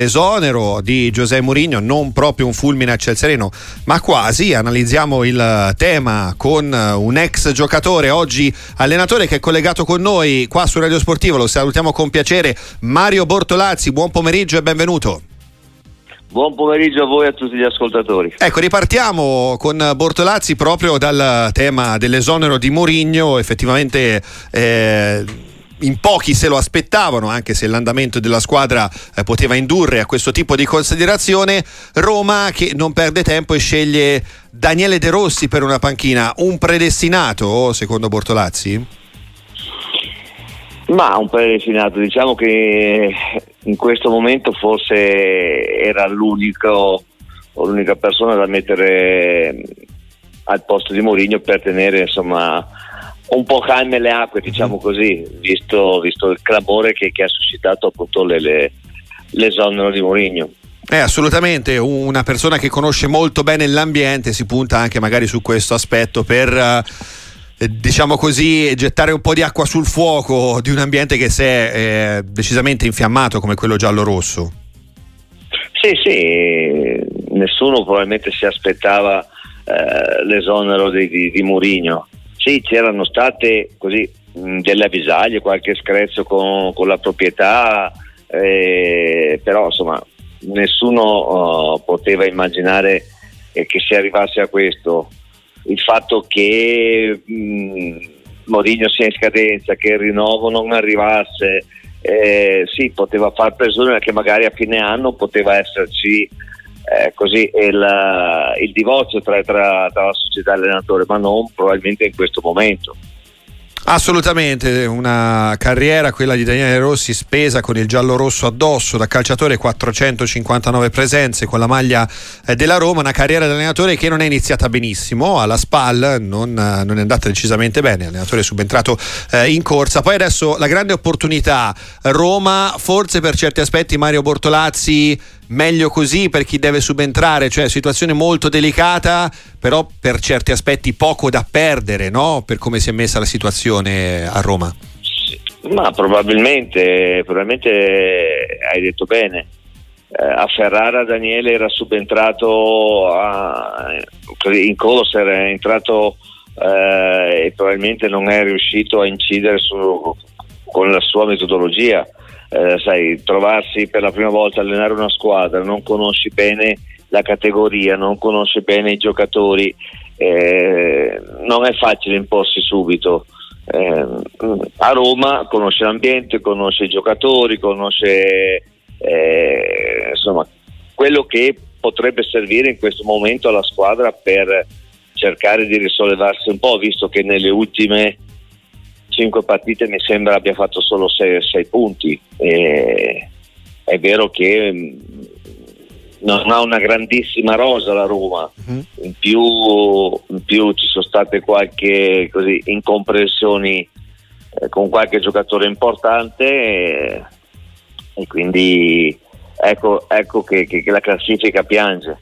Esonero di Giuseppe Mourinho, non proprio un fulmine a ciel sereno, ma quasi. Analizziamo il tema con un ex giocatore, oggi allenatore che è collegato con noi qua su Radio Sportivo. Lo salutiamo con piacere. Mario Bortolazzi, buon pomeriggio e benvenuto. Buon pomeriggio a voi e a tutti gli ascoltatori. Ecco, ripartiamo con Bortolazzi proprio dal tema dell'esonero di Mourinho. Effettivamente. Eh, in pochi se lo aspettavano, anche se l'andamento della squadra eh, poteva indurre a questo tipo di considerazione. Roma che non perde tempo e sceglie Daniele De Rossi per una panchina, un predestinato secondo Bortolazzi? Ma un predestinato, diciamo che in questo momento forse era l'unico, l'unica persona da mettere al posto di Mourinho per tenere insomma un po' calme le acque, diciamo mhm. così, visto, visto il clamore che, che, ha suscitato appunto le, le, l'esonero di Mourinho. Eh, assolutamente, una persona che conosce molto bene l'ambiente si punta anche magari su questo aspetto per eh, diciamo così gettare un po' di acqua sul fuoco di un ambiente che si è eh, decisamente infiammato come quello giallo-rosso. Sì, sì, nessuno probabilmente si aspettava eh, l'esonero di, di, di Mourinho sì, c'erano state così delle avvisaglie, qualche screzzo con, con la proprietà, eh, però insomma nessuno uh, poteva immaginare eh, che si arrivasse a questo. Il fatto che mh, Mourinho sia in scadenza, che il rinnovo non arrivasse, eh, sì, poteva far presumere che magari a fine anno poteva esserci eh, così il, il divorzio tra, tra, tra la società e l'allenatore, ma non probabilmente in questo momento. Assolutamente, una carriera, quella di Daniele Rossi, spesa con il giallo-rosso addosso da calciatore, 459 presenze con la maglia eh, della Roma, una carriera di allenatore che non è iniziata benissimo, alla SPAL non, non è andata decisamente bene, allenatore subentrato eh, in corsa, poi adesso la grande opportunità, Roma, forse per certi aspetti Mario Bortolazzi meglio così per chi deve subentrare, cioè situazione molto delicata, però per certi aspetti poco da perdere, no? Per come si è messa la situazione a Roma. Ma probabilmente, probabilmente hai detto bene. Eh, a Ferrara Daniele era subentrato a, in Colos, era entrato eh, e probabilmente non è riuscito a incidere su, con la sua metodologia eh, sai, trovarsi per la prima volta a allenare una squadra, non conosci bene la categoria, non conosci bene i giocatori, eh, non è facile imporsi subito. Eh, a Roma conosce l'ambiente, conosce i giocatori, conosce eh, insomma, quello che potrebbe servire in questo momento alla squadra per cercare di risollevarsi un po', visto che nelle ultime cinque partite mi sembra abbia fatto solo sei, sei punti. E è vero che mm, non ha una grandissima rosa la Roma, uh-huh. in, più, in, più, ci sono state qualche così, incomprensioni eh, con qualche giocatore importante e, e quindi ecco, ecco che, che, che la classifica piange.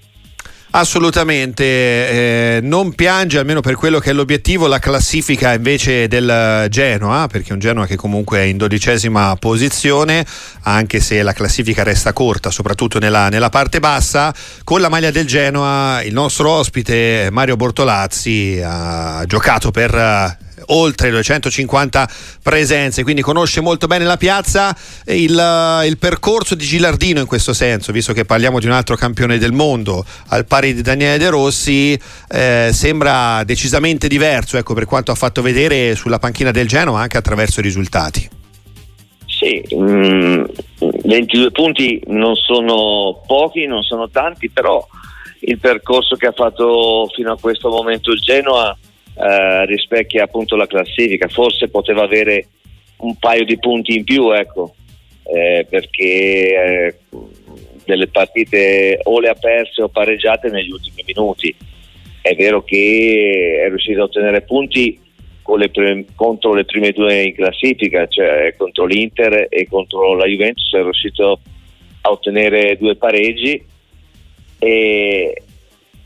Assolutamente, eh, non piange almeno per quello che è l'obiettivo la classifica invece del Genoa, perché un Genoa che comunque è in dodicesima posizione, anche se la classifica resta corta, soprattutto nella, nella parte bassa. Con la maglia del Genoa il nostro ospite Mario Bortolazzi ha giocato per oltre 250 presenze, quindi conosce molto bene la piazza. Il, il, percorso di Gilardino in questo senso, visto che parliamo di un altro campione del mondo, al pari di Daniele De Rossi, eh, sembra decisamente diverso ecco, per quanto ha fatto vedere sulla panchina del Genoa anche attraverso i risultati. Sì, mh, mm, 22 punti non sono pochi, non sono tanti, però il percorso che ha fatto fino a questo momento il Genoa eh, rispecchia appunto la classifica, forse poteva avere un paio di punti in più, ecco, eh, perché eh, delle partite o le ha perse o pareggiate negli ultimi minuti. È vero che è riuscito a ottenere punti le pre- contro le prime due in classifica, cioè contro l'Inter e contro la Juventus, è riuscito a ottenere due pareggi e,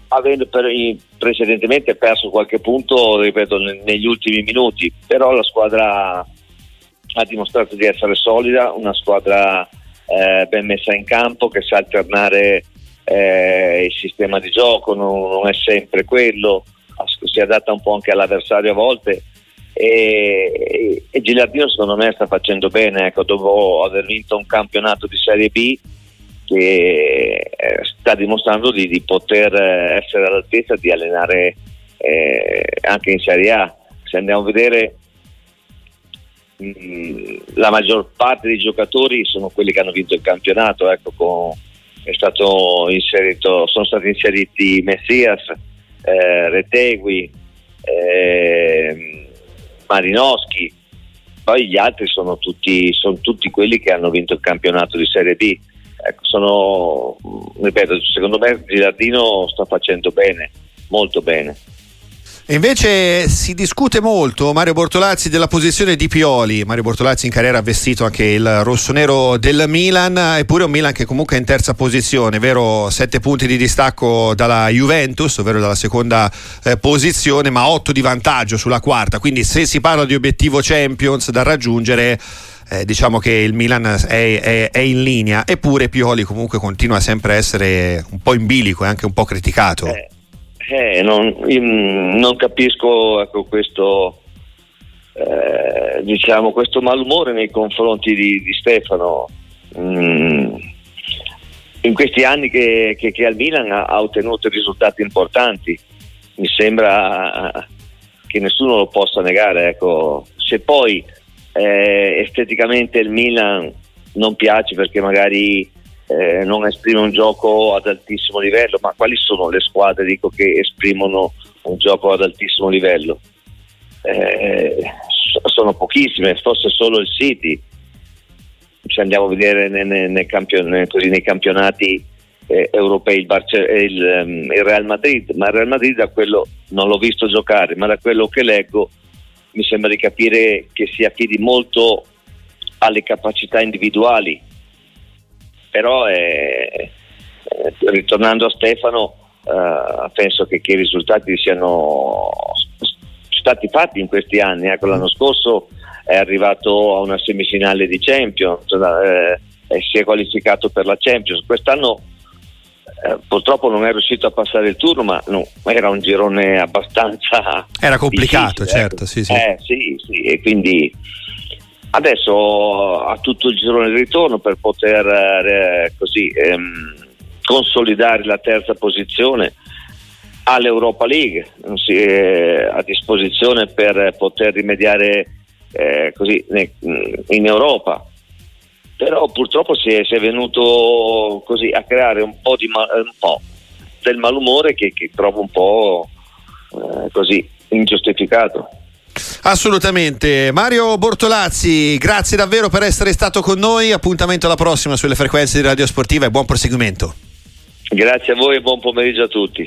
avendo per, precedentemente perso qualche punto, ripeto, negli ultimi minuti, però la squadra ha dimostrato di essere solida, una squadra eh, ben messa in campo, che sa alternare eh, il sistema di gioco, non, non, è sempre quello, si adatta un po' anche all'avversario a volte. E, e Gilardino secondo me sta facendo bene, ecco, dopo aver vinto un campionato di Serie B che eh, sta dimostrando di, di, poter essere all'altezza di allenare eh, anche in Serie A. Se andiamo a vedere mh, la maggior parte dei giocatori sono quelli che hanno vinto il campionato, ecco, con, inserito, sono stati inseriti Messias, eh, Retegui, eh, Marinowski, poi gli altri sono tutti, sono tutti, quelli che hanno vinto il campionato di Serie B. Ecco, sono, ripeto, secondo me Gilardino sta facendo bene, molto bene. Invece si discute molto, Mario Bortolazzi, della posizione di Pioli. Mario Bortolazzi in carriera ha vestito anche il rossonero del Milan, eppure un Milan che comunque è in terza posizione, vero? Sette punti di distacco dalla Juventus, ovvero dalla seconda eh, posizione, ma otto di vantaggio sulla quarta. Quindi se si parla di obiettivo Champions da raggiungere... Eh, diciamo che il Milan è, è, è, in linea, eppure Pioli comunque continua sempre a essere un po' in bilico e anche un po' criticato. Eh eh, non, non, capisco ecco, questo, eh, diciamo, questo malumore nei confronti di, di Stefano. Mm, in questi anni che, che, che al Milan ha, ha, ottenuto risultati importanti, mi sembra che nessuno lo possa negare. Ecco. Se poi eh, esteticamente il Milan non piace perché magari eh, non esprime un gioco ad altissimo livello, ma quali sono le squadre dico, che esprimono un gioco ad altissimo livello? Eh, sono pochissime, forse solo il City. Se andiamo a vedere nei, nei, campion- nei campionati eh, europei il, Barce- il, um, il, Real Madrid, ma il Real Madrid da quello non l'ho visto giocare, ma da quello che leggo mi sembra di capire che si affidi molto alle capacità individuali. Però eh, eh, ritornando a Stefano eh, penso che, che, i risultati siano stati fatti in questi anni ecco, l'anno scorso è arrivato a una semifinale di Champions eh, e si è qualificato per la Champions. Quest'anno eh, purtroppo non è riuscito a passare il turno, ma no, era un girone abbastanza. Era complicato, certo. Sì, sì. Eh, sì, sì, e quindi Adesso ha tutto il girone di ritorno per poter eh, così, ehm, consolidare la terza posizione all'Europa League, si, eh, a disposizione per poter rimediare eh, così, ne, in Europa. Però purtroppo si è, si è venuto così a creare un po', di, un po del malumore che, che trovo un po' eh, così ingiustificato. Assolutamente. Mario Bortolazzi, grazie davvero per essere stato con noi. Appuntamento alla prossima sulle frequenze di Radio Sportiva e buon proseguimento. Grazie a voi e buon pomeriggio a tutti.